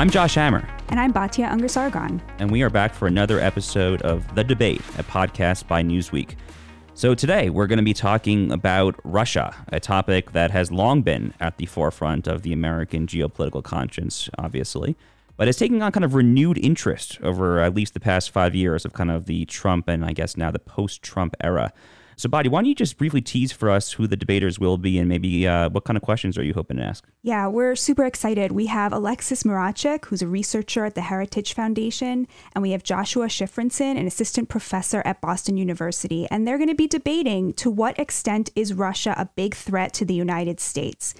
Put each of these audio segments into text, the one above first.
I'm Josh Hammer. And I'm Batya Ungar And we are back for another episode of The Debate, a podcast by Newsweek. So today we're going to be talking about Russia, a topic that has long been at the forefront of the American geopolitical conscience, obviously, but is taking on kind of renewed interest over at least the past five years of kind of the Trump and I guess now the post Trump era. So, Batya, why don't you just briefly tease for us who the debaters will be and maybe uh, what kind of questions are you hoping to ask? Yeah, we're super excited. We have Alexis Mrachek, who's a researcher at the Heritage Foundation, and we have Joshua Shifrinson, an assistant professor at Boston University. And they're going to be debating to what extent is Russia a big threat to the United States?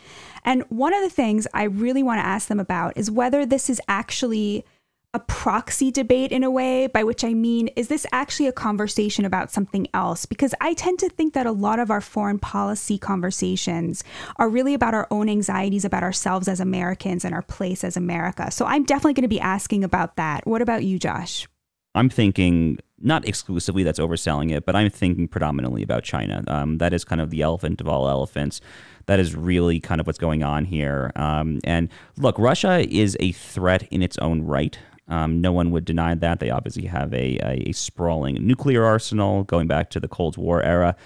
And one of the things I really want to ask them about is whether this is actually a proxy debate in a way, by which I mean, is this actually a conversation about something else? Because I tend to think that a lot of our foreign policy conversations are really about our own anxieties about ourselves as Americans and our place as America. So I'm definitely going to be asking about that. What about you, Josh? I'm thinking not exclusively that's overselling it, but I'm thinking predominantly about China. Um, that is kind of the elephant of all elephants. That is really kind of what's going on here. Um, and look, Russia is a threat in its own right. Um, no one would deny that. They obviously have a, a, a, sprawling nuclear arsenal going back to the Cold War era.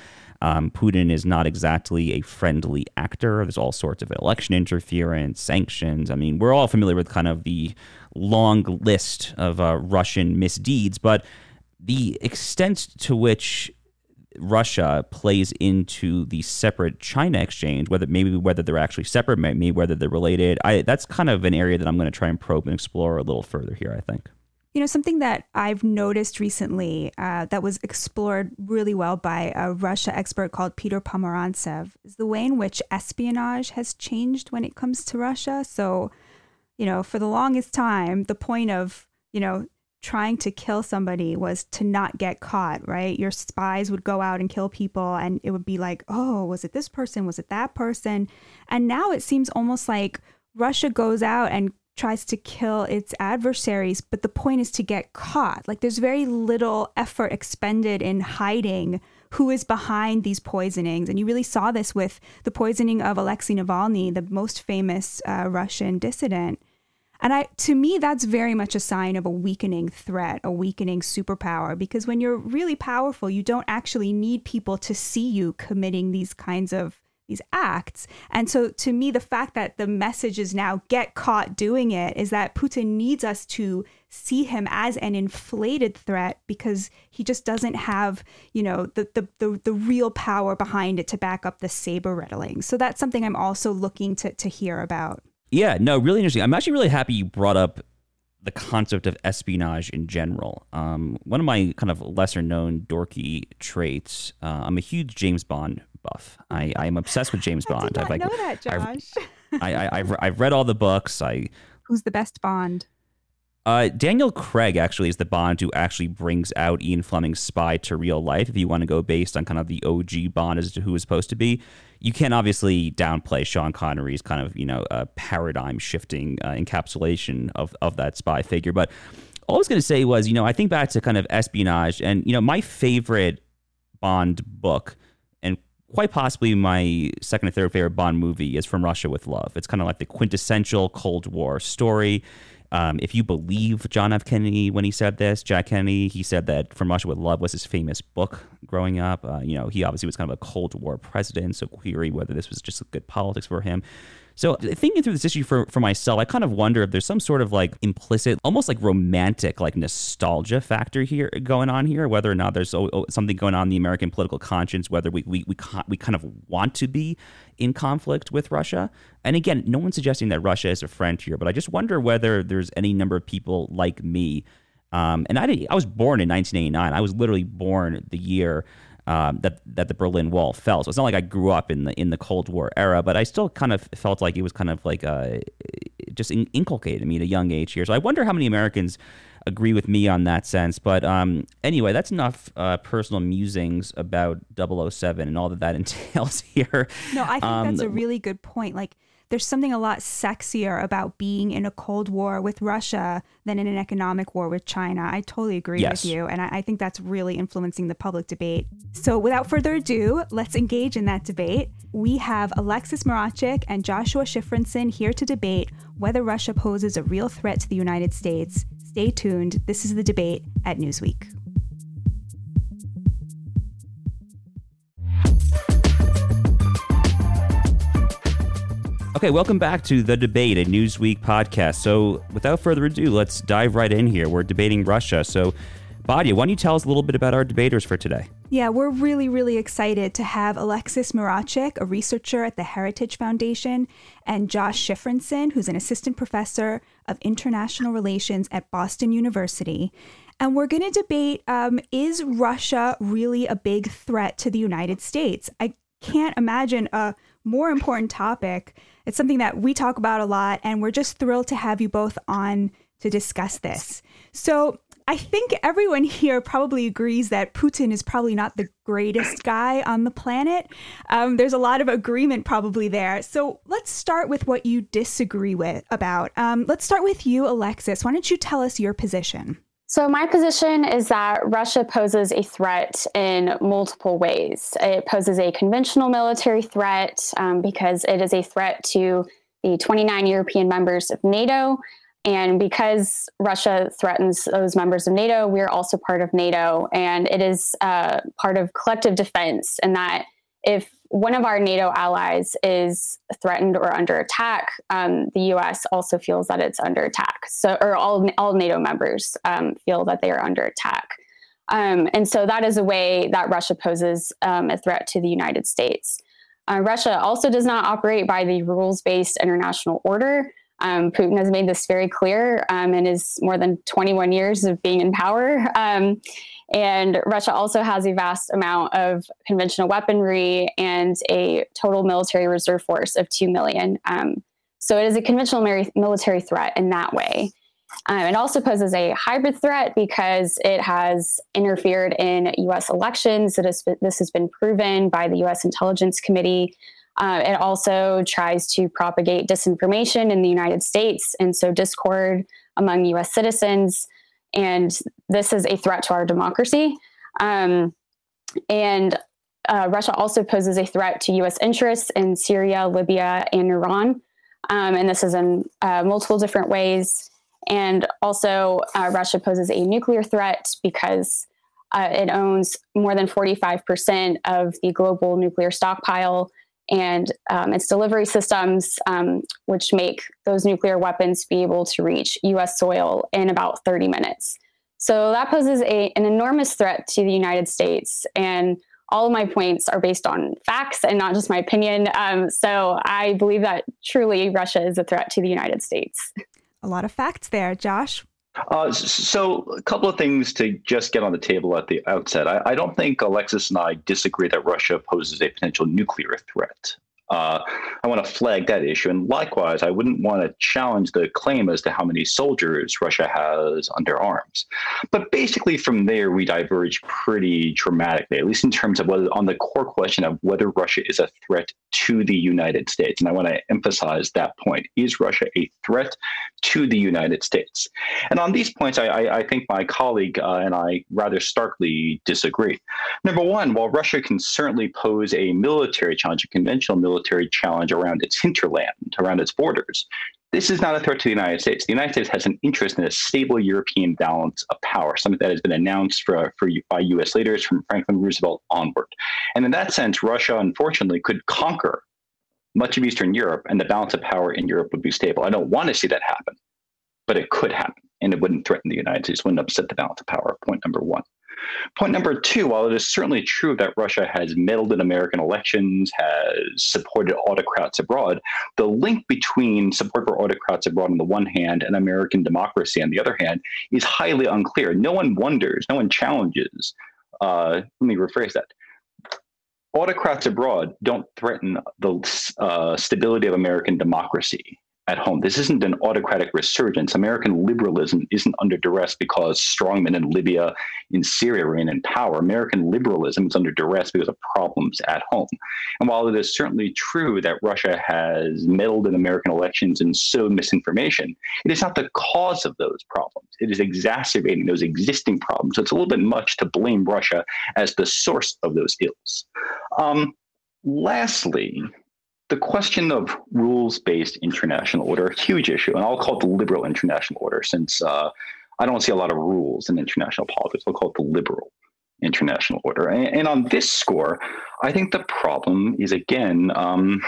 Um, Putin is not exactly a friendly actor. There's all sorts of election interference, sanctions. I mean, we're all familiar with kind of the long list of uh, Russian misdeeds, but the extent to which Russia plays into the separate China exchange, whether maybe whether they're actually separate, maybe whether they're related. I that's kind of an area that I'm going to try and probe and explore a little further here. I think. You know, something that I've noticed recently uh, that was explored really well by a Russia expert called Peter Pomerantsev is the way in which espionage has changed when it comes to Russia. So, you know, for the longest time, the point of, you know, trying to kill somebody was to not get caught, right? Your spies would go out and kill people, and it would be like, oh, was it this person? Was it that person? And now it seems almost like Russia goes out and tries to kill its adversaries, but the point is to get caught. Like there's very little effort expended in hiding who is behind these poisonings. And you really saw this with the poisoning of Alexei Navalny, the most famous uh, Russian dissident. And I to me that's very much a sign of a weakening threat, a weakening superpower because when you're really powerful, you don't actually need people to see you committing these kinds of these acts. And so to me the fact that the message is now get caught doing it is that Putin needs us to see him as an inflated threat because he just doesn't have, you know, the the the, the real power behind it to back up the saber rattling. So that's something I'm also looking to to hear about. Yeah, no, really interesting. I'm actually really happy you brought up the concept of espionage in general. Um, one of my kind of lesser known dorky traits. Uh, I'm a huge James Bond buff. I, I am obsessed with James Bond. I did not I've, know that, Josh. I've, I, I, have I've read all the books. I who's the best Bond? Uh, Daniel Craig actually is the Bond who actually brings out Ian Fleming's spy to real life. If you want to go based on kind of the OG Bond as to who is supposed to be, you can obviously downplay Sean Connery's kind of you know uh, paradigm shifting uh, encapsulation of of that spy figure. But all I was going to say was, you know, I think back to kind of espionage, and you know, my favorite Bond book, and quite possibly my second or third favorite Bond movie is From Russia with Love. It's kind of like the quintessential Cold War story. Um, if you believe John F. Kennedy when he said this, Jack Kennedy, he said that From Russia with Love was his famous book growing up. Uh, you know, he obviously was kind of a Cold War president, so query whether this was just good politics for him. So thinking through this issue for, for myself, I kind of wonder if there's some sort of like implicit, almost like romantic, like nostalgia factor here going on here, whether or not there's something going on in the American political conscience, whether we, we, we, we kind of want to be in conflict with Russia. And again, no one's suggesting that Russia is a friend here, but I just wonder whether there's any number of people like me. Um, and I, I was born in 1989. I was literally born the year um, that that the Berlin Wall fell. So it's not like I grew up in the in the Cold War era, but I still kind of felt like it was kind of like uh, just in, inculcated in me at a young age here. So I wonder how many Americans agree with me on that sense. But um, anyway, that's enough uh, personal musings about 007 and all that that entails here. No, I think um, that's a really good point. Like there's something a lot sexier about being in a Cold War with Russia than in an economic war with China. I totally agree Yes. with you. And I, I think that's really influencing the public debate. So without further ado, let's engage in that debate. We have Alexis Mrachek and Joshua Shifrinson here to debate whether Russia poses a real threat to the United States. Stay tuned. This is the debate at Newsweek. Okay, welcome back to the debate, a Newsweek podcast. So, without further ado, let's dive right in here. We're debating Russia. So, Batya, why don't you tell us a little bit about our debaters for today? Yeah, we're really, really excited to have Alexis Mrachek, a researcher at the Heritage Foundation, and Josh Shifrinson, who's an assistant professor of international relations at Boston University. And we're going to debate um, is Russia really a big threat to the United States? I can't imagine a more important topic. It's something that we talk about a lot, and we're just thrilled to have you both on to discuss this. So, I think everyone here probably agrees that Putin is probably not the greatest guy on the planet. Um, there's a lot of agreement probably there. So let's start with what you disagree with about. Um, let's start with you, Alexis. Why don't you tell us your position? So, my position is that Russia poses a threat in multiple ways. It poses a conventional military threat um, because it is a threat to the 29 European members of NATO. And because Russia threatens those members of NATO, we're also part of NATO. And it is uh, part of collective defense, and that if one of our NATO allies is threatened or under attack, um, the U.S. also feels that it's under attack. So, or all all NATO members um, feel that they are under attack, um, and so that is a way that Russia poses um, a threat to the United States. Uh, Russia also does not operate by the rules-based international order. Um, Putin has made this very clear um, in his more than 21 years of being in power. Um, and Russia also has a vast amount of conventional weaponry and a total military reserve force of 2 million. Um, so it is a conventional mari- military threat in that way. Um, it also poses a hybrid threat because it has interfered in U.S. elections. This has been proven by the U.S. Intelligence Committee. Uh, it also tries to propagate disinformation in the United States and sow discord among U.S. citizens. And this is a threat to our democracy. Um, and uh, Russia also poses a threat to U.S. interests in Syria, Libya, and Iran. Um, and this is in uh, multiple different ways. And also, uh, Russia poses a nuclear threat because uh, it owns more than 45% of the global nuclear stockpile and um, its delivery systems, um, which make those nuclear weapons be able to reach US soil in about 30 minutes. So that poses a, an enormous threat to the United States. And all of my points are based on facts and not just my opinion. Um, so I believe that truly Russia is a threat to the United States. A lot of facts there, Josh. Uh, so, a couple of things to just get on the table at the outset. I, I don't think Alexis and I disagree that Russia poses a potential nuclear threat. Uh, I want to flag that issue. And likewise, I wouldn't want to challenge the claim as to how many soldiers Russia has under arms. But basically, from there, we diverge pretty dramatically, at least in terms of whether, on the core question of whether Russia is a threat to the United States. And I want to emphasize that point. Is Russia a threat to the United States? And on these points, I, I, I think my colleague uh, and I rather starkly disagree. Number one, while Russia can certainly pose a military challenge, a conventional military challenge around its hinterland, around its borders, this is not a threat to the United States. The United States has an interest in a stable European balance of power, something that has been announced for, for, by U.S. leaders from Franklin Roosevelt onward. And in that sense, Russia, unfortunately, could conquer much of Eastern Europe, and the balance of power in Europe would be stable. I don't want to see that happen, but it could happen, and it wouldn't threaten the United States, wouldn't upset the balance of power. Point number one. Point number two, while it is certainly true that Russia has meddled in American elections, has supported autocrats abroad, the link between support for autocrats abroad on the one hand and American democracy on the other hand is highly unclear. No one wonders, no one challenges. Uh, let me rephrase that. Autocrats abroad don't threaten the uh, stability of American democracy at home. This isn't an autocratic resurgence. American liberalism isn't under duress because strongmen in Libya, in Syria reign in power. American liberalism is under duress because of problems at home. And while it is certainly true that Russia has meddled in American elections and sowed misinformation, it is not the cause of those problems. It is exacerbating those existing problems. So it's a little bit much to blame Russia as the source of those ills. Um, lastly, the question of rules based international order, a huge issue, and I'll call it the liberal international order since uh, I don't see a lot of rules in international politics. I'll call it the liberal international order. And, and on this score, I think the problem is again, um,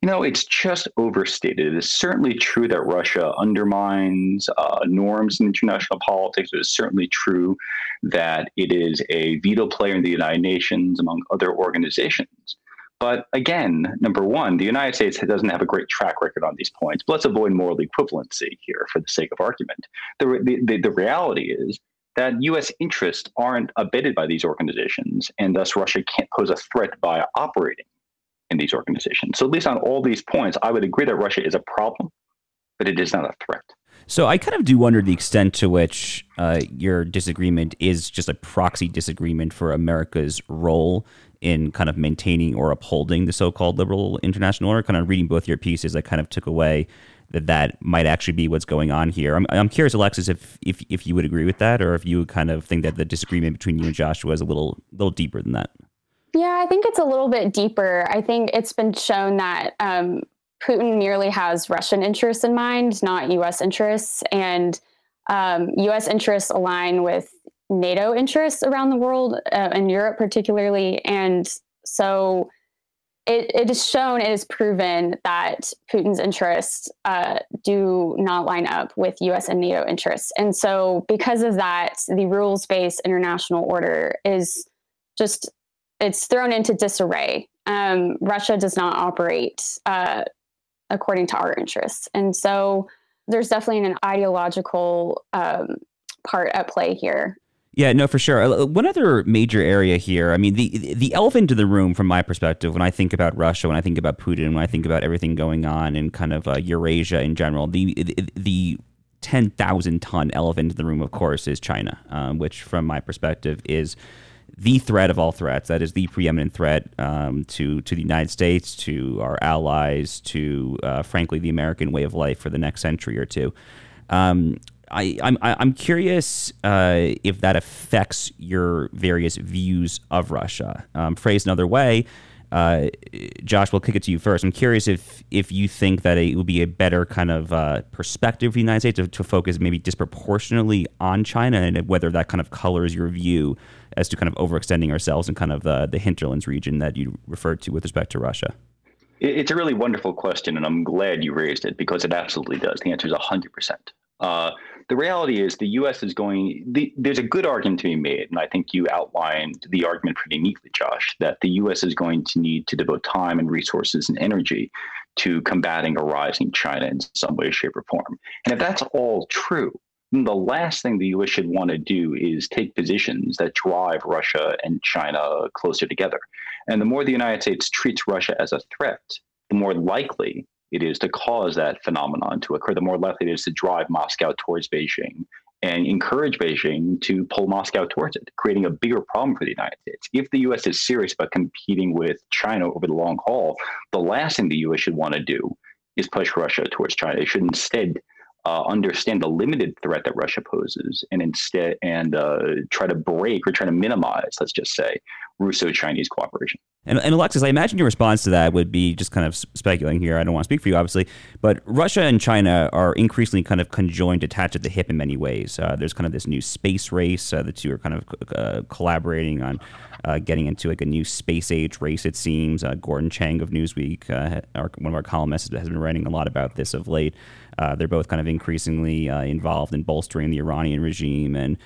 you know, it's just overstated. It is certainly true that Russia undermines uh, norms in international politics. It is certainly true that it is a veto player in the United Nations, among other organizations. But again, number one, the United States doesn't have a great track record on these points. But let's avoid moral equivalency here for the sake of argument. The, the, the reality is that U.S. interests aren't abetted by these organizations, and thus Russia can't pose a threat by operating in these organizations. So, at least on all these points, I would agree that Russia is a problem, but it is not a threat. So I kind of do wonder the extent to which uh, your disagreement is just a proxy disagreement for America's role in kind of maintaining or upholding the so-called liberal international order. Kind of reading both your pieces, I kind of took away that that might actually be what's going on here. I'm, I'm curious, Alexis, if, if if you would agree with that, or if you kind of think that the disagreement between you and Joshua is a little little deeper than that. Yeah, I think it's a little bit deeper. I think it's been shown that um, Putin merely has Russian interests in mind, not U.S. interests, and um, U.S. interests align with NATO interests around the world, uh, in Europe particularly. And so it, it is shown, it is proven that Putin's interests uh, do not line up with US and NATO interests. And so, because of that, the rules based international order is just it's thrown into disarray. Um, Russia does not operate uh, according to our interests. And so, there's definitely an ideological um, part at play here. Yeah, no, for sure. Uh, one other major area here. I mean, the the elephant in the room, from my perspective, when I think about Russia, when I think about Putin, when I think about everything going on in kind of uh, Eurasia in general, the the, the ten thousand ton elephant in the room, of course, is China, um, which, from my perspective, is the threat of all threats. That is the preeminent threat um, to to the United States, to our allies, to uh, frankly the American way of life for the next century or two. Um, I, I'm I'm curious uh, if that affects your various views of Russia. Um, phrased another way, uh, Josh, we'll kick it to you first. I'm curious if if you think that it would be a better kind of uh, perspective for the United States to, to, focus maybe disproportionately on China, and whether that kind of colors your view as to kind of overextending ourselves in kind of the, the hinterlands region that you referred to with respect to Russia. It's a really wonderful question, and I'm glad you raised it because it absolutely does. The answer is 100%. Uh, the reality is the U.S. is going. The, there's a good argument to be made, and I think you outlined the argument pretty neatly, Josh, that the U.S. is going to need to devote time and resources and energy to combating a rising China in some way, shape, or form. And if that's all true, the last thing the U.S. should want to do is take positions that drive Russia and China closer together. And the more the United States treats Russia as a threat, the more likely it is to cause that phenomenon to occur, the more likely it is to drive Moscow towards Beijing and encourage Beijing to pull Moscow towards it, creating a bigger problem for the United States. If the U.S. is serious about competing with China over the long haul, the last thing the U.S. should want to do is push Russia towards China. It should instead uh, understand the limited threat that Russia poses, and instead and uh, try to break or try to minimize, let's just say, Russo-Chinese cooperation. And, and, Alexis, I imagine your response to that would be just kind of speculating here. I don't want to speak for you, obviously, but Russia and China are increasingly kind of conjoined, attached at the hip in many ways. Uh, there's kind of this new space race. Uh, the two are kind of uh, collaborating on uh, getting into like a new space age race. It seems. Uh, Gordon Chang of Newsweek, uh, our, one of our columnists, has been writing a lot about this of late. they're both kind of increasingly involved in bolstering the Iranian regime and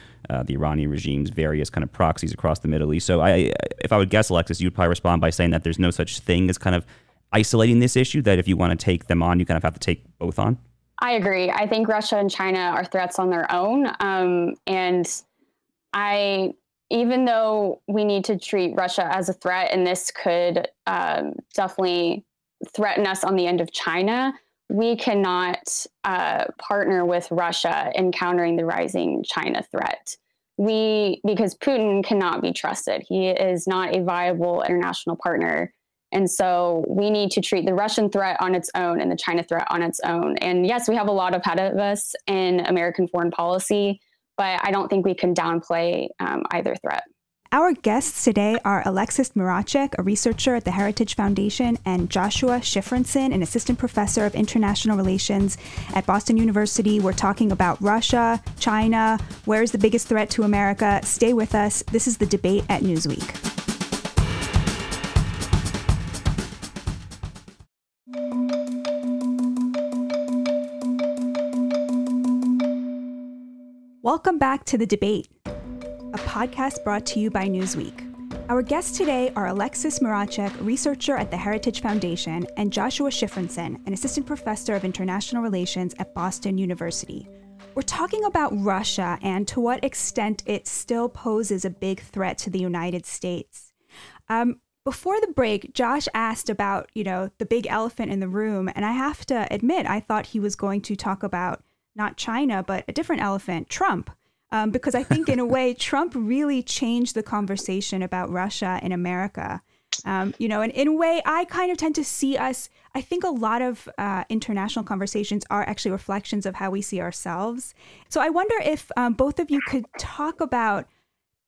the Iranian regime's various kind of proxies across the Middle East. So, I, if I would guess, Alexis, you'd probably respond by saying that there's no such thing as kind of isolating this issue. That if you want to take them on, you kind of have to take both on. I agree. I think Russia and China are threats on their own, um, and I, even though we need to treat Russia as a threat, and this could um, definitely threaten us on the end of China. we cannot uh, partner with Russia in countering the rising China threat. We, because Putin cannot be trusted. He is not a viable international partner. And so we need to treat the Russian threat on its own and the China threat on its own. And yes, we have a lot ahead of us in American foreign policy, but I don't think we can downplay um, either threat. Our guests today are Alexis Mrachek, a researcher at the Heritage Foundation, and Joshua Shifrinson, an assistant professor of international relations at Boston University. We're talking about Russia, China, where's the biggest threat to America? Stay with us. This is the debate at Newsweek. Welcome back to the debate a podcast brought to you by Newsweek. Our guests today are Alexis Mrachek, researcher at the Heritage Foundation, and Joshua Shifrinson, an assistant professor of international relations at Boston University. We're talking about Russia and to what extent it still poses a big threat to the United States. Um, before the break, Josh asked about, you know, the big elephant in the room, and I have to admit, I thought he was going to talk about not China, but a different elephant, Trump um, because I think, in a way, Trump really changed the conversation about Russia in America. Um, you know, and in a way, I kind of tend to see us. I think a lot of uh, international conversations are actually reflections of how we see ourselves. So I wonder if um, both of you could talk about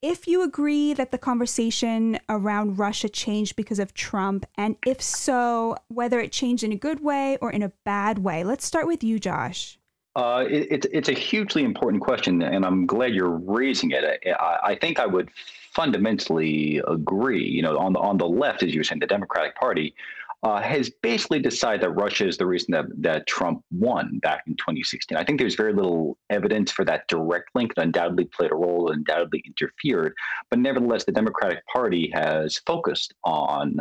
if you agree that the conversation around Russia changed because of Trump, and if so, whether it changed in a good way or in a bad way. Let's start with you, Josh. Uh, it, it's it's a hugely important question, and I'm glad you're raising it. I, I, think I would fundamentally agree. You know, on the on the left, as you were saying, the Democratic Party uh, has basically decided that Russia is the reason that that Trump won back in 2016. I think there's very little evidence for that direct link. It undoubtedly played a role, undoubtedly interfered, but nevertheless, the Democratic Party has focused on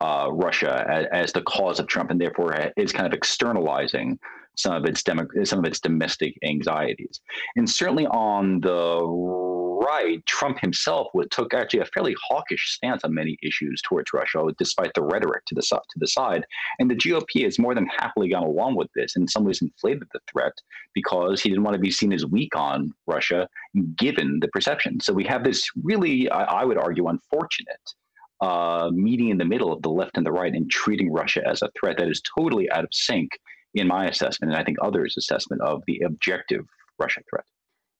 uh, Russia as, as, the cause of Trump, and therefore is kind of externalizing some of its demo, some of its domestic anxieties. And certainly on the right, Trump himself took actually a fairly hawkish stance on many issues towards Russia, despite the rhetoric to the to the side. And the GOP has more than happily gone along with this, and in some ways inflated the threat because he didn't want to be seen as weak on Russia, given the perception. So we have this really, I, I would argue, unfortunate uh, meeting in the middle of the left and the right and treating Russia as a threat that is totally out of sync in my assessment, and I think others' assessment of the objective Russian threat.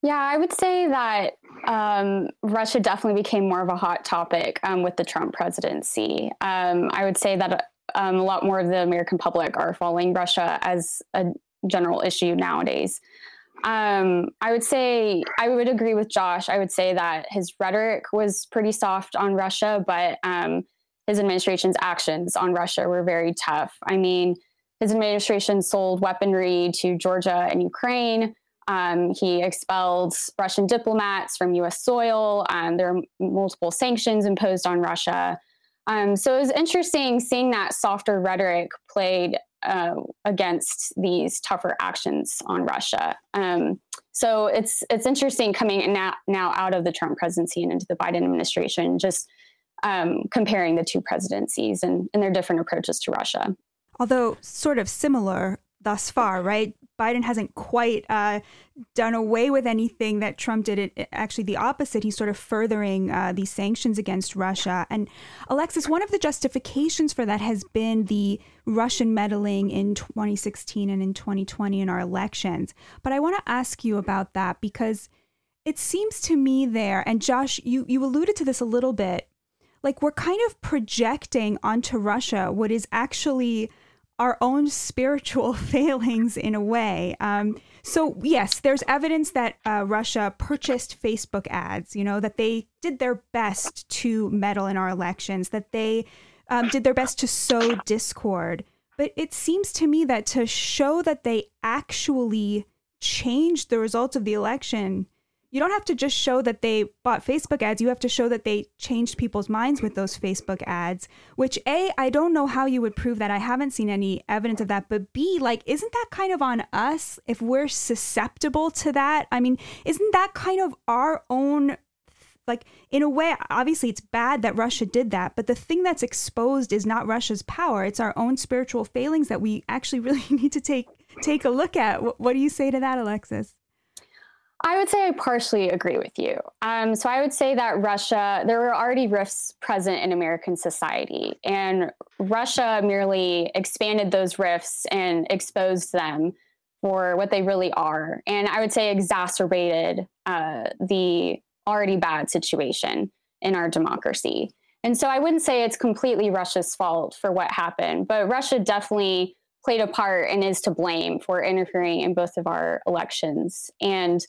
Yeah, I would say that um, Russia definitely became more of a hot topic um, with the Trump presidency. Um, I would say that um, a lot more of the American public are following Russia as a general issue nowadays. Um, I would say I would agree with Josh. I would say that his rhetoric was pretty soft on Russia, but um, his administration's actions on Russia were very tough. I mean, his administration sold weaponry to Georgia and Ukraine. Um, he expelled Russian diplomats from U.S. soil. Um, there are multiple sanctions imposed on Russia. Um, so it was interesting seeing that softer rhetoric played uh, against these tougher actions on Russia. Um, so it's it's interesting coming now now out of the Trump presidency and into the Biden administration, just um, comparing the two presidencies and, and their different approaches to Russia although sort of similar thus far, right? Biden hasn't quite uh, done away with anything that Trump did. It, actually, the opposite. He's sort of furthering uh, these sanctions against Russia. And Alexis, one of the justifications for that has been the Russian meddling in 2016 and in 2020 in our elections. But I want to ask you about that because it seems to me there, and Josh, you you alluded to this a little bit. Like we're kind of projecting onto Russia what is actually our own spiritual failings in a way. Um, so, yes, there's evidence that uh, Russia purchased Facebook ads, you know, that they did their best to meddle in our elections, that they um, did their best to sow discord. But it seems to me that to show that they actually changed the results of the election you don't have to just show that they bought Facebook ads. You have to show that they changed people's minds with those Facebook ads, which A, I don't know how you would prove that. I haven't seen any evidence of that. But B, like, isn't that kind of on us if we're susceptible to that? I mean, isn't that kind of our own like in a way obviously it's bad that Russia did that, but the thing that's exposed is not Russia's power, it's our own spiritual failings that we actually really need to take take a look at. What, what do you say to that, Alexis? I would say I partially agree with you. Um, so I would say that Russia, there were already rifts present in American society, and Russia merely expanded those rifts and exposed them for what they really are. And I would say exacerbated uh, the already bad situation in our democracy. And so I wouldn't say it's completely Russia's fault for what happened, but Russia definitely played a part and is to blame for interfering in both of our elections. And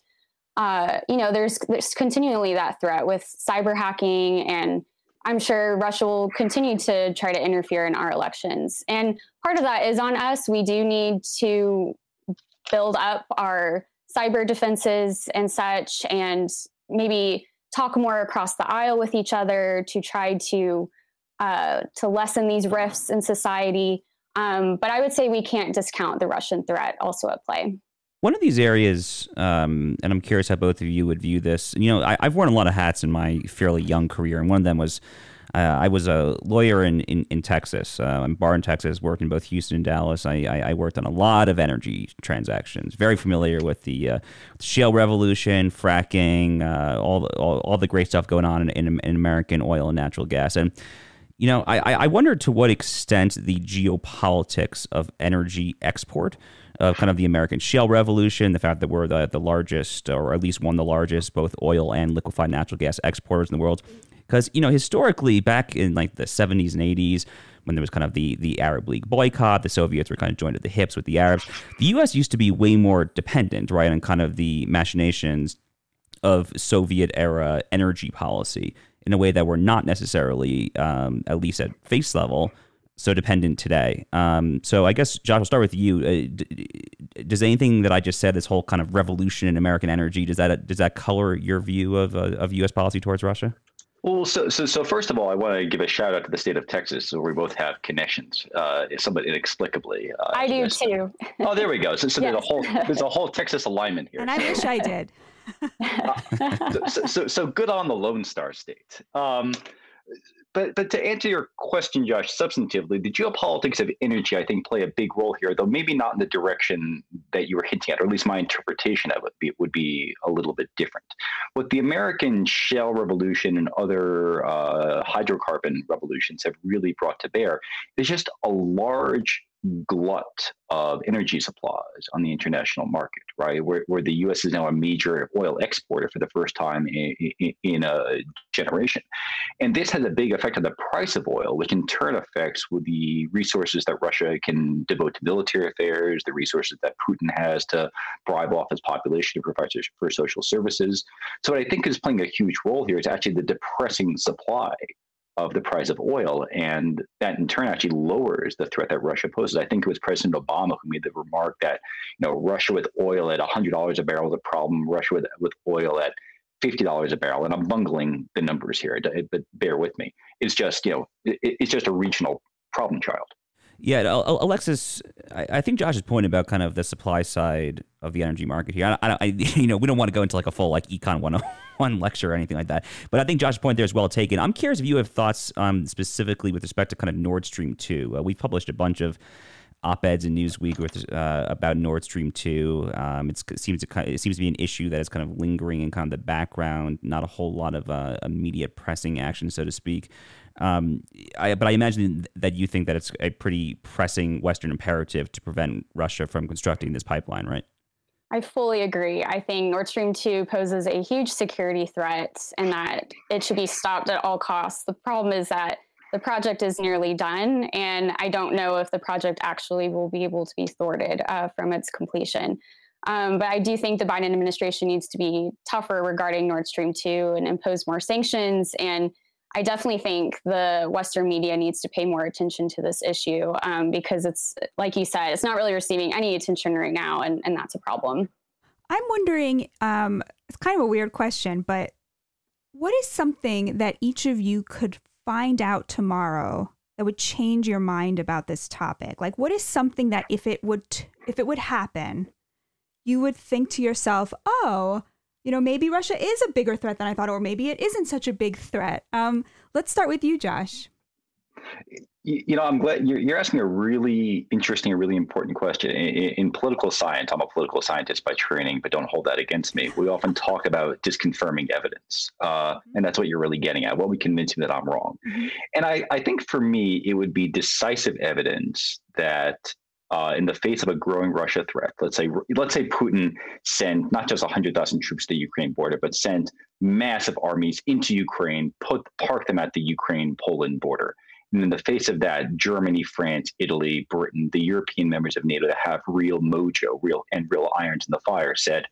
uh, you know, there's there's continually that threat with cyber hacking, and I'm sure Russia will continue to try to interfere in our elections. And part of that is on us. We do need to build up our cyber defenses and such, and maybe talk more across the aisle with each other to try to uh, to lessen these rifts in society. Um, but I would say we can't discount the Russian threat also at play. One of these areas, um, and I'm curious how both of you would view this. You know, I, have worn a lot of hats in my fairly young career, and one of them was uh, I was a lawyer in in, in Texas. Uh, I'm bar in Texas, worked in both Houston and Dallas. I, I, I, worked on a lot of energy transactions. Very familiar with the uh, shale revolution, fracking, uh, all, the, all all the great stuff going on in, in, in American oil and natural gas, and you know, I, I wonder to what extent the geopolitics of energy export of kind of the American shale revolution, the fact that we're the, the largest, or at least one of the largest, both oil and liquefied natural gas exporters in the world. Because, you know, historically, back in like the 70s and 80s, when there was kind of the, the Arab League boycott, the Soviets were kind of joined at the hips with the Arabs. The U.S. used to be way more dependent, right, on kind of the machinations of Soviet era energy policy in a way that we're not necessarily, um, at least at face level, so dependent today. Um, so I guess Josh, I'll start with you. Uh, d- does anything that I just said, this whole kind of revolution in American energy, does that does that color your view of uh, of U.S. policy towards Russia? Well, so, so so first of all, I want to give a shout out to the state of Texas, where we both have connections, uh, somewhat inexplicably. Uh, I do too. oh, there we go. So, so yes. there's a whole there's a whole Texas alignment here. And I wish I did. uh, so, so, so good on the Lone Star State. Um, but but to answer your question, Josh, substantively, the geopolitics of energy, I think, play a big role here, though maybe not in the direction that you were hinting at, or at least my interpretation of it be, would be a little bit different. What the American shale revolution and other uh, hydrocarbon revolutions have really brought to bear is just a large glut of energy supplies on the international market, right? Where, where the U.S. is now a major oil exporter for the first time in, in, in, a generation. And this has a big effect on the price of oil, which in turn affects with the resources that Russia can devote to military affairs, the resources that Putin has to bribe off his population to provide for social services. So what I think is playing a huge role here is actually the depressing supply of the price of oil. And that in turn actually lowers the threat that Russia poses. I think it was President Obama who made the remark that, you know, Russia with oil at $100 a barrel is a problem, Russia with, with oil at $50 a barrel. And I'm bungling the numbers here, but bear with me. It's just, you know, it, it's just a regional problem child. Yeah, Alexis, I think Josh's point about kind of the supply side of the energy market here. I, I, you know, we don't want to go into like a full like econ 101 lecture or anything like that, but I think Josh's point there is well taken. I'm curious if you have thoughts um, specifically with respect to kind of Nord Stream 2. Uh, we've published a bunch of op-eds in Newsweek with uh, about Nord Stream 2. Um, it seems to it seems to be an issue that is kind of lingering in kind of the background. Not a whole lot of uh, immediate pressing action, so to speak. Um, I, but I imagine that you think that it's a pretty pressing Western imperative to prevent Russia from constructing this pipeline, right? I fully agree. I think Nord Stream 2 poses a huge security threat and that it should be stopped at all costs. The problem is that the project is nearly done, and I don't know if the project actually will be able to be thwarted uh, from its completion. Um, but I do think the Biden administration needs to be tougher regarding Nord Stream 2 and impose more sanctions and I definitely think the Western media needs to pay more attention to this issue um, because it's, like you said, it's not really receiving any attention right now, and, and that's a problem. I'm wondering, um, it's kind of a weird question, but what is something that each of you could find out tomorrow that would change your mind about this topic? Like, what is something that if it would if it would happen, you would think to yourself, "Oh, you know, maybe Russia is a bigger threat than I thought, or maybe it isn't such a big threat. Um, let's start with you, Josh. You, you know, I'm glad you're, you're, asking a really interesting, a really important question. In, in, political science, I'm a political scientist by training, but don't hold that against me. We often talk about disconfirming evidence, uh, mm-hmm. and that's what you're really getting at. What we convince me that I'm wrong, mm-hmm. and I, I think for me, it would be decisive evidence that uh, in the face of a growing Russia threat, let's say let's say Putin sent not just 100,000 troops to the Ukraine border, but sent massive armies into Ukraine, put park them at the Ukraine-Poland border. And in the face of that, Germany, France, Italy, Britain, the European members of NATO that have real mojo, real and real irons in the fire, said,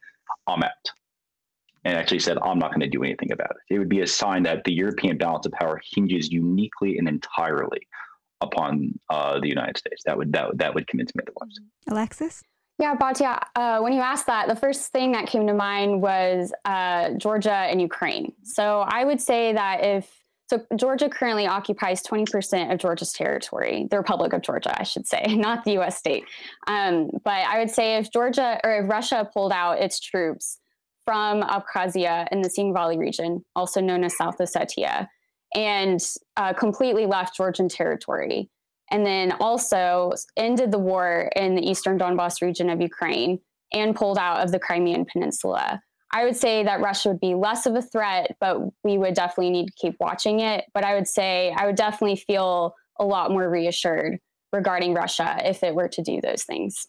"I'm out," and actually said, "I'm not going to do anything about it." It would be a sign that the European balance of power hinges uniquely and entirely upon uh, the United States. That would that would, that would convince me otherwise. Alexis. Yeah, Batya, uh, when you asked that, the first thing that came to mind was uh, Georgia and Ukraine. So I would say that if, so Georgia currently occupies 20% of Georgia's territory, the Republic of Georgia, I should say, not the US state. Um, but I would say if Georgia or if Russia pulled out its troops from Abkhazia in the Tskhinvali region, also known as South Ossetia, and uh, completely left Georgian territory. And then also ended the war in the eastern Donbass region of Ukraine and pulled out of the Crimean Peninsula. I would say that Russia would be less of a threat, but we would definitely need to keep watching it. But I would say I would definitely feel a lot more reassured regarding Russia if it were to do those things.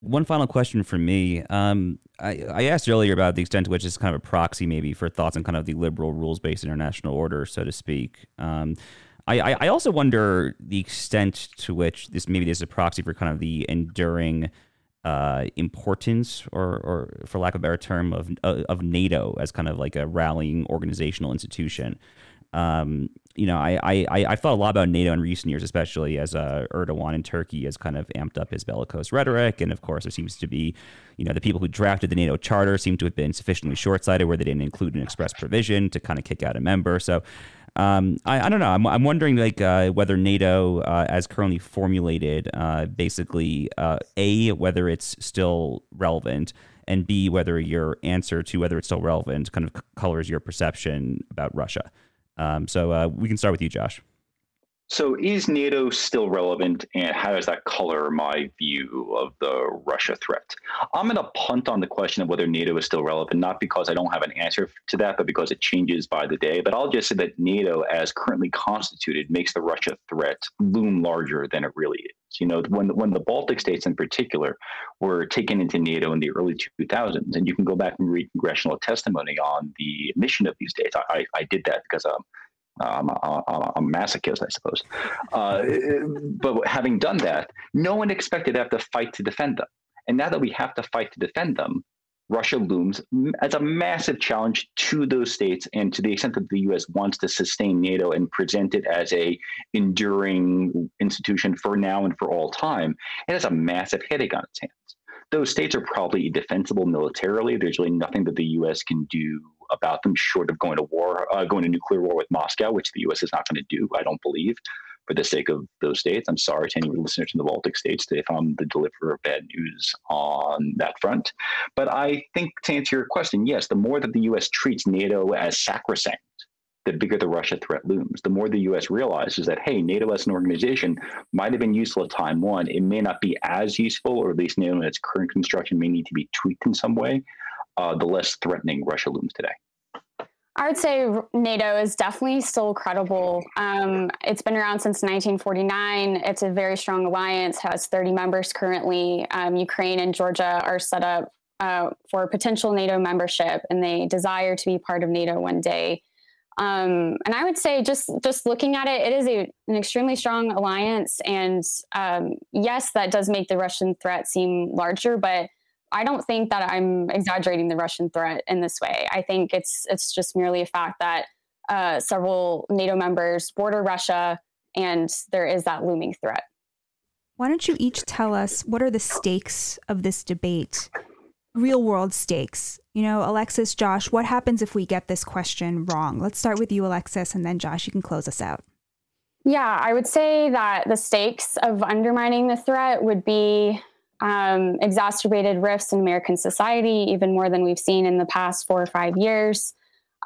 One final question for me. Um, I, I, asked earlier about the extent to which it's kind of a proxy, maybe, for thoughts on kind of the liberal rules based international order, so to speak. Um, I, I also wonder the extent to which this maybe this is a proxy for kind of the enduring uh, importance, or, or for lack of a better term, of of NATO as kind of like a rallying organizational institution. Um, you know, I, I, I've thought a lot about NATO in recent years, especially as uh, Erdogan in Turkey has kind of amped up his bellicose rhetoric. And of course, there seems to be, you know, the people who drafted the NATO charter seem to have been sufficiently short sighted where they didn't include an express provision to kind of kick out a member. So um, I, I, don't know. I'm, I'm wondering like uh, whether NATO, uh, as currently formulated, uh, basically uh, a whether it's still relevant, and b whether your answer to whether it's still relevant kind of colors your perception about Russia. Um, so uh, we can start with you, Josh. So, is NATO still relevant, and how does that color my view of the Russia threat? I'm going to punt on the question of whether NATO is still relevant, not because I don't have an answer to that, but because it changes by the day. But I'll just say that NATO, as currently constituted, makes the Russia threat loom larger than it really is. You know, when when the Baltic states in particular were taken into NATO in the early 2000s, and you can go back and read congressional testimony on the mission of these states. I, I did that because um, I'm a, a, masochist, I suppose. Uh, but having done that, no one expected to have to fight to defend them. And now that we have to fight to defend them, Russia looms as a massive challenge to those states, and to the extent that the U.S. wants to sustain NATO and present it as a enduring institution for now and for all time, it has a massive headache on its hands. Those states are probably defensible militarily. There's really nothing that the U.S. can do about them, short of going to war, uh, going to nuclear war with Moscow, which the U.S. is not going to do, I don't believe, for the sake of those states. I'm sorry to any listeners in the Baltic states if I'm the deliverer of bad news on that front. But I think to answer your question, yes, the more that the U.S. treats NATO as sacrosanct, the bigger the Russia threat looms. The more the U.S. realizes that, hey, NATO as an organization might have been useful at time one. It may not be as useful, or at least NATO in its current construction may need to be tweaked in some way uh, the less threatening Russia looms today. I would say NATO is definitely still credible. Um, it's been around since 1949. It's a very strong alliance, has 30 members currently. Um, Ukraine and Georgia are set up uh, for potential NATO membership, and they desire to be part of NATO one day. Um, and I would say, just just looking at it, it is a, an extremely strong alliance. And um, yes, that does make the Russian threat seem larger, but I don't think that I'm exaggerating the Russian threat in this way. I think it's it's just merely a fact that uh, several NATO members border Russia, and there is that looming threat. Why don't you each tell us what are the stakes of this debate? Real world stakes. You know, Alexis, Josh, what happens if we get this question wrong? Let's start with you, Alexis, and then Josh, you can close us out. Yeah, I would say that the stakes of undermining the threat would be um, exacerbated rifts in American society, even more than we've seen in the past four or five years.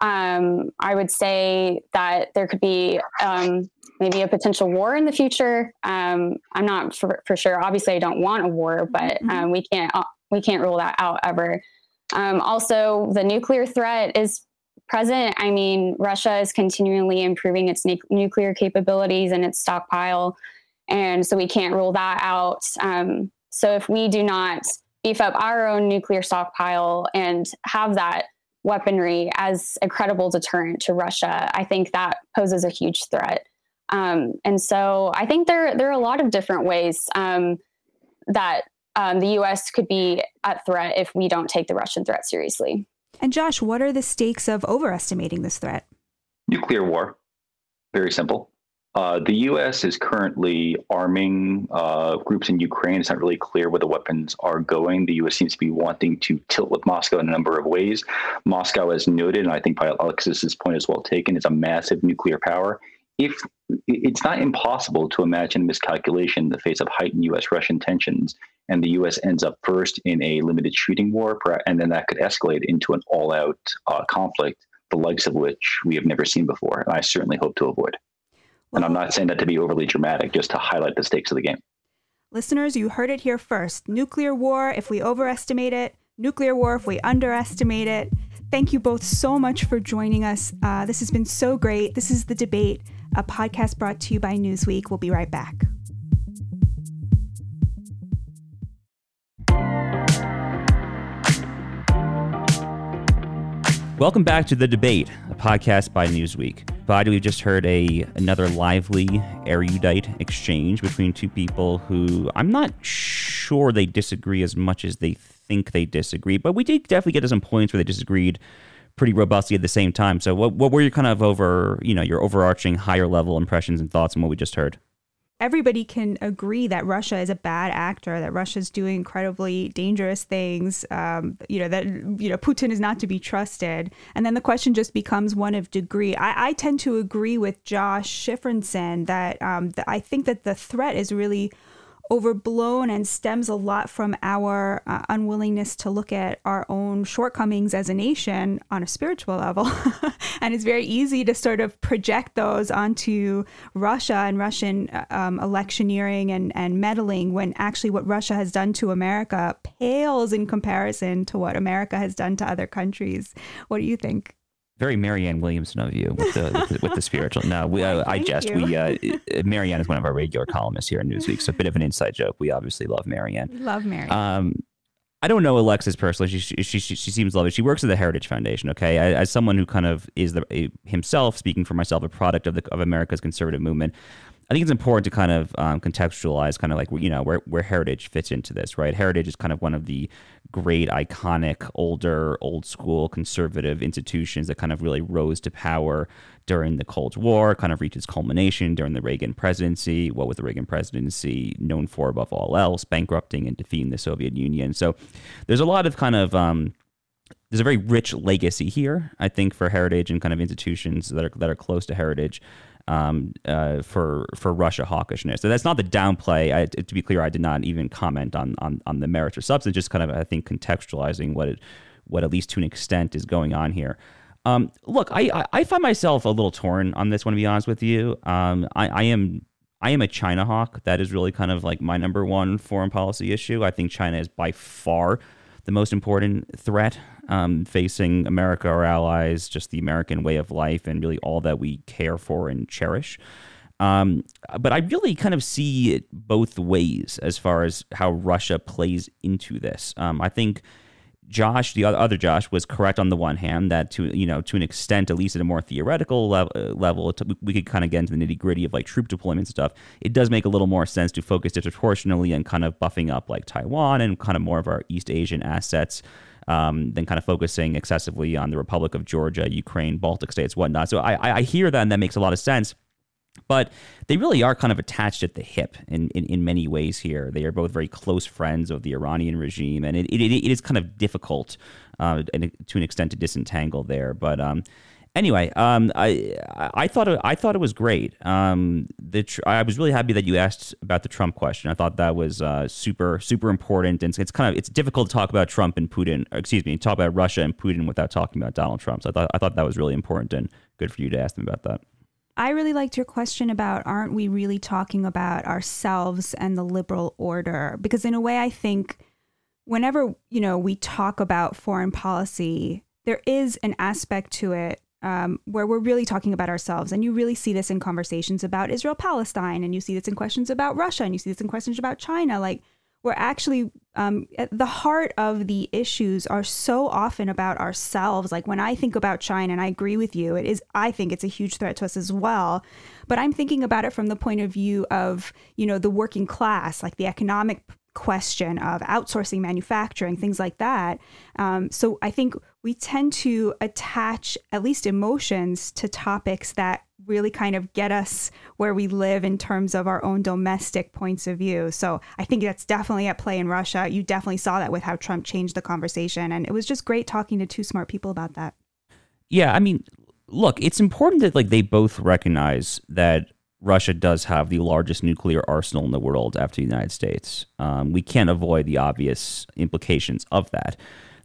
Um, I would say that there could be um, maybe a potential war in the future. Um, I'm not for, for, sure. Obviously, I don't want a war, but mm-hmm. Um, we can't uh, we can't rule that out ever. Um, also, the nuclear threat is present. I mean, Russia is continually improving its nu- nuclear capabilities and its stockpile, and so we can't rule that out. So if we do not beef up our own nuclear stockpile and have that weaponry as a credible deterrent to Russia, I think that poses a huge threat. Um, and so I think there there are a lot of different ways um, that um, the U.S. could be at threat if we don't take the Russian threat seriously. And Josh, what are the stakes of overestimating this threat? Nuclear war. Very simple. Uh, the U.S. is currently arming uh, groups in Ukraine. It's not really clear where the weapons are going. The U.S. seems to be wanting to tilt with Moscow in a number of ways. Moscow, as noted, and I think by Alexis's point is well taken, is a massive nuclear power. If it's not impossible to imagine miscalculation in the face of heightened U.S.-Russian tensions, and the U.S. ends up first in a limited shooting war, and then that could escalate into an all-out uh, conflict, the likes of which we have never seen before, and I certainly hope to avoid. And I'm not saying that to be overly dramatic, just to highlight the stakes of the game. Listeners, you heard it here first. Nuclear war if we overestimate it, nuclear war if we underestimate it. Thank you both so much for joining us. Uh, this has been so great. This is The Debate, a podcast brought to you by Newsweek. We'll be right back. Welcome back to The Debate, a podcast by Newsweek. Batya, we've just heard a another lively, erudite exchange between two people who I'm not sure they disagree as much as they think they disagree, but we did definitely get to some points where they disagreed pretty robustly at the same time. So what what were your kind of over, you know, your overarching higher level impressions and thoughts on what we just heard? Everybody can agree that Russia is a bad actor, that Russia is doing incredibly dangerous things, um, you know, that, you know, Putin is not to be trusted. And then the question just becomes one of degree. I, I tend to agree with Josh Shifrinson that, um, that I think that the threat is really overblown and stems a lot from our uh, unwillingness to look at our own shortcomings as a nation on a spiritual level. and it's very easy to sort of project those onto Russia and Russian uh, um, electioneering and, and meddling when actually what Russia has done to America pales in comparison to what America has done to other countries. What do you think? Very Marianne Williamson of you with the with the, with the spiritual. No, we, uh, I jest. You. We uh, Marianne is one of our regular columnists here in Newsweek, so a bit of an inside joke. We obviously love Marianne. Love Marianne. Um, I don't know Alexis personally. She, she, she, she seems lovely. She works at the Heritage Foundation. Okay, as someone who kind of is the a, himself, speaking for myself, a product of the of America's conservative movement. I think it's important to kind of um, contextualize kind of like you know where where heritage fits into this, right? Heritage is kind of one of the great, iconic, older, old school conservative institutions that kind of really rose to power during the Cold War, kind of reached its culmination during the Reagan presidency. What was the Reagan presidency known for above all else? Bankrupting and defeating the Soviet Union. So there's a lot of kind of um, there's a very rich legacy here, I think, for heritage and kind of institutions that are that are close to heritage um, uh, for for Russia hawkishness. So that's not the downplay. I, to be clear, I did not even comment on, on on the merits or substance. Just kind of I think contextualizing what it what at least to an extent is going on here. Um, look, I, I find myself a little torn on this one. To be honest with you, um, I, I am I am a China hawk. That is really kind of like my number one foreign policy issue. I think China is by far the most important threat um, facing America, our allies, just the American way of life, and really all that we care for and cherish. Um, but I really kind of see it both ways as far as how Russia plays into this. Um, I think Josh, the other Josh, was correct on the one hand that to you know to an extent, at least at a more theoretical level, uh, level we could kind of get into the nitty gritty of like troop deployment stuff. It does make a little more sense to focus disproportionately and kind of buffing up like Taiwan and kind of more of our East Asian assets. Um, than kind of focusing excessively on the Republic of Georgia, Ukraine, Baltic states, whatnot. So I, I hear that, and that makes a lot of sense. But they really are kind of attached at the hip in, in, in, many ways here. They are both very close friends of the Iranian regime, and it, it, it is kind of difficult uh, to an extent to disentangle there. But um, Anyway, um, I I thought it, I thought it was great. Um, the tr- I was really happy that you asked about the Trump question. I thought that was uh, super super important, and it's, it's kind of it's difficult to talk about Trump and Putin. Excuse me, talk about Russia and Putin without talking about Donald Trump. So I thought I thought that was really important and good for you to ask them about that. I really liked your question about aren't we really talking about ourselves and the liberal order? Because in a way, I think whenever you know we talk about foreign policy, there is an aspect to it um, where we're really talking about ourselves. And you really see this in conversations about Israel Palestine, and you see this in questions about Russia, and you see this in questions about China. Like, we're actually um, at the heart of the issues are so often about ourselves. Like, when I think about China, and I agree with you, it is, I think it's a huge threat to us as well. But I'm thinking about it from the point of view of, you know, the working class, like the economic question of outsourcing manufacturing, things like that. Um, so I think we tend to attach at least emotions to topics that really kind of get us where we live in terms of our own domestic points of view. So I think that's definitely at play in Russia. You definitely saw that with how Trump changed the conversation. And it was just great talking to two smart people about that. Yeah, I mean, look, it's important that like they both recognize that Russia does have the largest nuclear arsenal in the world after the United States. Um, we can't avoid the obvious implications of that.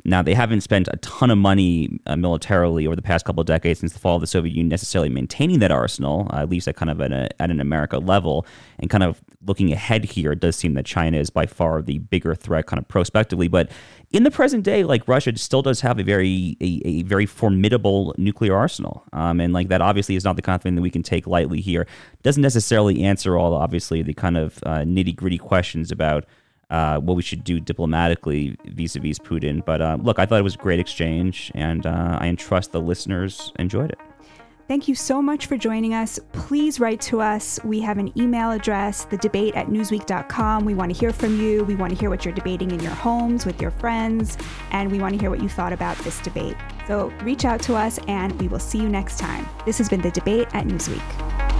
Now, they haven't spent a ton of money uh, militarily over the past couple of decades since the fall of the Soviet Union necessarily maintaining that arsenal, uh, at least at kind of an, a, at an America level. And kind of looking ahead here, it does seem that China is by far the bigger threat, kind of prospectively. But in the present day, like Russia still does have a very a, a very formidable nuclear arsenal, um, and like that obviously is not the kind of thing that we can take lightly here. Doesn't necessarily answer all obviously the kind of uh, nitty gritty questions about uh, what we should do diplomatically vis-a-vis Putin. But uh, look, I thought it was a great exchange, and uh, I entrust the listeners enjoyed it. Thank you so much for joining us. Please write to us. We have an email address, the debate at newsweek.com. We want to hear from you. We want to hear what you're debating in your homes with your friends, and we want to hear what you thought about this debate. So reach out to us, and we will see you next time. This has been the debate at Newsweek.